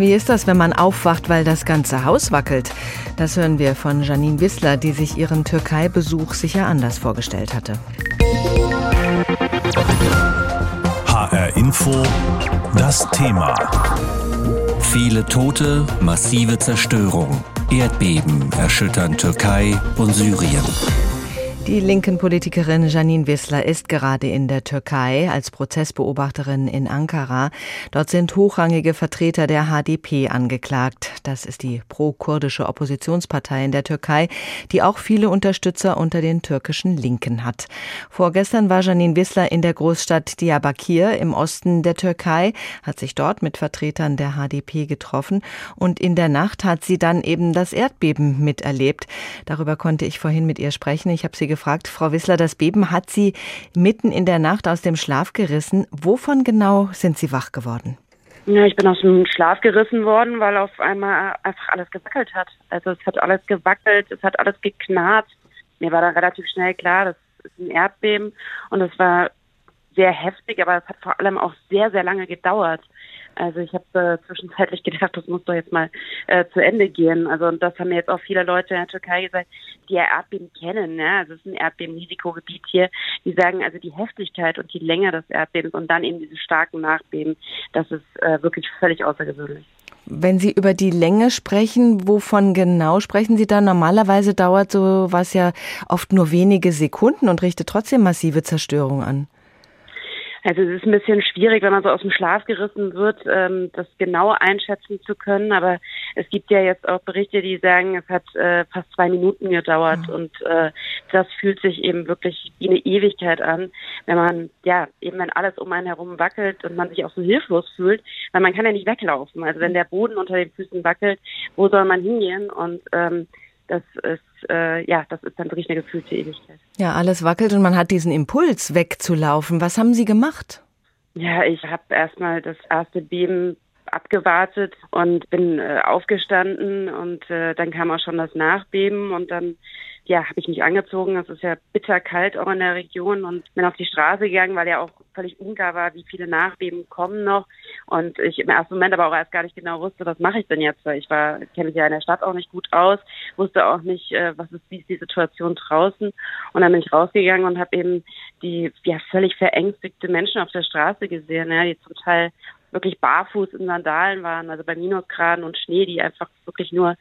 Wie ist das, wenn man aufwacht, weil das ganze Haus wackelt? Das hören wir von Janine Wissler, die sich ihren Türkei-Besuch sicher anders vorgestellt hatte. HR Info, das Thema. Viele Tote, massive Zerstörung. Erdbeben erschüttern Türkei und Syrien. Die linken Politikerin Janine Wissler ist gerade in der Türkei als Prozessbeobachterin in Ankara. Dort sind hochrangige Vertreter der HDP angeklagt. Das ist die pro-kurdische Oppositionspartei in der Türkei, die auch viele Unterstützer unter den türkischen Linken hat. Vorgestern war Janine Wissler in der Großstadt Diyarbakir im Osten der Türkei, hat sich dort mit Vertretern der HDP getroffen und in der Nacht hat sie dann eben das Erdbeben miterlebt. Darüber konnte ich vorhin mit ihr sprechen. Ich habe sie gefragt, Frau Wissler, das Beben hat Sie mitten in der Nacht aus dem Schlaf gerissen. Wovon genau sind Sie wach geworden? Ja, ich bin aus dem Schlaf gerissen worden, weil auf einmal einfach alles gewackelt hat. Also es hat alles gewackelt, es hat alles geknarrt. Mir war dann relativ schnell klar, das ist ein Erdbeben und es war sehr heftig, aber es hat vor allem auch sehr, sehr lange gedauert. Also ich habe äh, zwischenzeitlich gedacht, das muss doch jetzt mal äh, zu Ende gehen. Also und das haben mir jetzt auch viele Leute in der Türkei gesagt, die ja Erdbeben kennen. Ne? Also es ist ein Erdbebenrisikogebiet hier. Die sagen also die Heftigkeit und die Länge des Erdbebens und dann eben diese starken Nachbeben, das ist äh, wirklich völlig außergewöhnlich. Wenn Sie über die Länge sprechen, wovon genau sprechen Sie da? Normalerweise dauert so was ja oft nur wenige Sekunden und richtet trotzdem massive Zerstörung an. Also es ist ein bisschen schwierig, wenn man so aus dem Schlaf gerissen wird, ähm, das genau einschätzen zu können. Aber es gibt ja jetzt auch Berichte, die sagen, es hat äh, fast zwei Minuten gedauert mhm. und äh, das fühlt sich eben wirklich wie eine Ewigkeit an, wenn man ja eben wenn alles um einen herum wackelt und man sich auch so hilflos fühlt, weil man kann ja nicht weglaufen. Also wenn der Boden unter den Füßen wackelt, wo soll man hingehen? Und ähm, das ist, äh, ja, das ist dann wirklich eine gefühlte Ewigkeit. Ja, alles wackelt und man hat diesen Impuls wegzulaufen. Was haben Sie gemacht? Ja, ich habe erstmal das erste Beben abgewartet und bin äh, aufgestanden und äh, dann kam auch schon das Nachbeben und dann ja, habe ich mich angezogen. Es ist ja bitterkalt auch in der Region und bin auf die Straße gegangen, weil ja auch völlig unklar war, wie viele Nachbeben kommen noch. Und ich im ersten Moment aber auch erst gar nicht genau wusste, was mache ich denn jetzt, weil ich war, kenne mich ja in der Stadt auch nicht gut aus, wusste auch nicht, äh, was ist, wie ist die Situation draußen. Und dann bin ich rausgegangen und habe eben die ja völlig verängstigte Menschen auf der Straße gesehen, ja, die zum Teil wirklich barfuß in Sandalen waren, also bei Minusgraden und Schnee, die einfach wirklich nur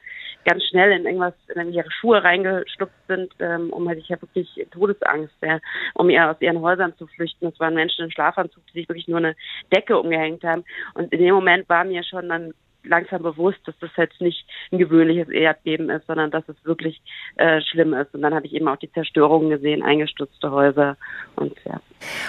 ganz schnell in irgendwas, in ihre Schuhe reingeschlupft sind, ähm, um halt sich ja wirklich Todesangst, ja, um ihr aus ihren Häusern zu flüchten. Das waren Menschen in Schlafanzug, die sich wirklich nur eine Decke umgehängt haben. Und in dem Moment war mir schon dann langsam bewusst, dass das jetzt nicht ein gewöhnliches Erdbeben ist, sondern dass es wirklich äh, schlimm ist. Und dann habe ich eben auch die Zerstörungen gesehen, eingestürzte Häuser und ja.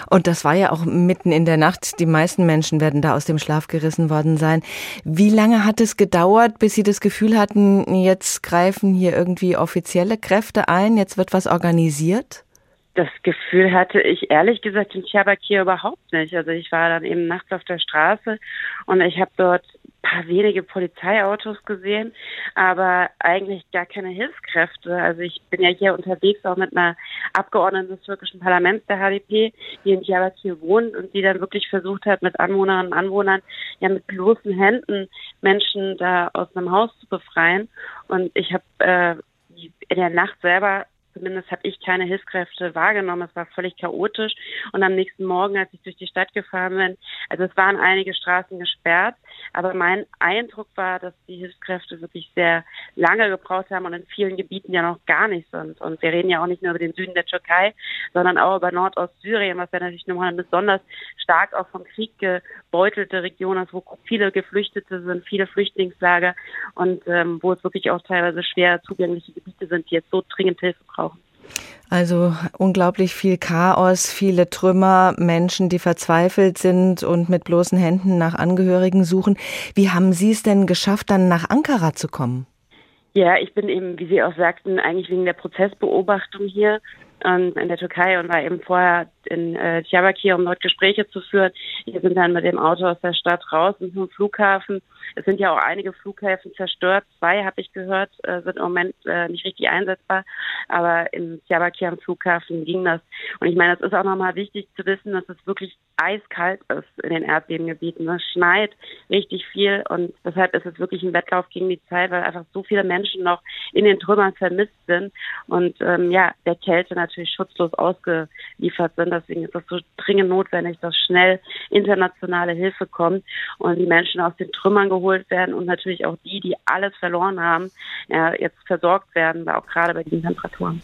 Und das war ja auch mitten in der Nacht. Die meisten Menschen werden da aus dem Schlaf gerissen worden sein. Wie lange hat es gedauert, bis Sie das Gefühl hatten, jetzt greifen hier irgendwie offizielle Kräfte ein, jetzt wird was organisiert? das Gefühl hatte ich ehrlich gesagt in Diyarbakir überhaupt nicht. Also ich war dann eben nachts auf der Straße und ich habe dort paar wenige Polizeiautos gesehen, aber eigentlich gar keine Hilfskräfte. Also ich bin ja hier unterwegs auch mit einer Abgeordneten des türkischen Parlaments der HDP, die in Diyarbakir wohnt und die dann wirklich versucht hat, mit Anwohnerinnen und Anwohnern ja mit bloßen Händen Menschen da aus einem Haus zu befreien. Und ich habe äh, in der Nacht selber Zumindest habe ich keine Hilfskräfte wahrgenommen. Es war völlig chaotisch. Und am nächsten Morgen, als ich durch die Stadt gefahren bin, also es waren einige Straßen gesperrt, aber mein Eindruck war, dass die Hilfskräfte wirklich sehr lange gebraucht haben und in vielen Gebieten ja noch gar nicht sind. Und wir reden ja auch nicht nur über den Süden der Türkei, sondern auch über Nordostsyrien, was ja natürlich nochmal eine besonders stark auch vom Krieg gebeutelte Region ist, wo viele Geflüchtete sind, viele Flüchtlingslager und ähm, wo es wirklich auch teilweise schwer zugängliche Gebiete sind, die jetzt so dringend Hilfe brauchen brauchen. Also unglaublich viel Chaos, viele Trümmer, Menschen, die verzweifelt sind und mit bloßen Händen nach Angehörigen suchen. Wie haben Sie es denn geschafft, dann nach Ankara zu kommen? Ja, ich bin eben, wie Sie auch sagten, eigentlich wegen der Prozessbeobachtung hier ähm, in der Türkei und war eben vorher in äh, Diyarbakir, um dort Gespräche zu führen. Wir sind dann mit dem Auto aus der Stadt raus und zum Flughafen Es sind ja auch einige Flughäfen zerstört. Zwei, habe ich gehört, äh, sind im Moment äh, nicht richtig einsetzbar. Aber im Diyarbakir am Flughafen ging das. Und ich meine, es ist auch nochmal wichtig zu wissen, dass es wirklich eiskalt ist in den Erdbebengebieten. Es schneit richtig viel und deshalb ist es wirklich ein Wettlauf gegen die Zeit, weil einfach so viele Menschen noch in den Trümmern vermisst sind und ähm, ja, der Kälte natürlich schutzlos ausgeliefert sind. Deswegen ist es so dringend notwendig, dass schnell internationale Hilfe kommt und die Menschen aus den Trümmern geholt werden und natürlich auch die, die alles verloren haben, jetzt versorgt werden, auch gerade bei diesen Temperaturen.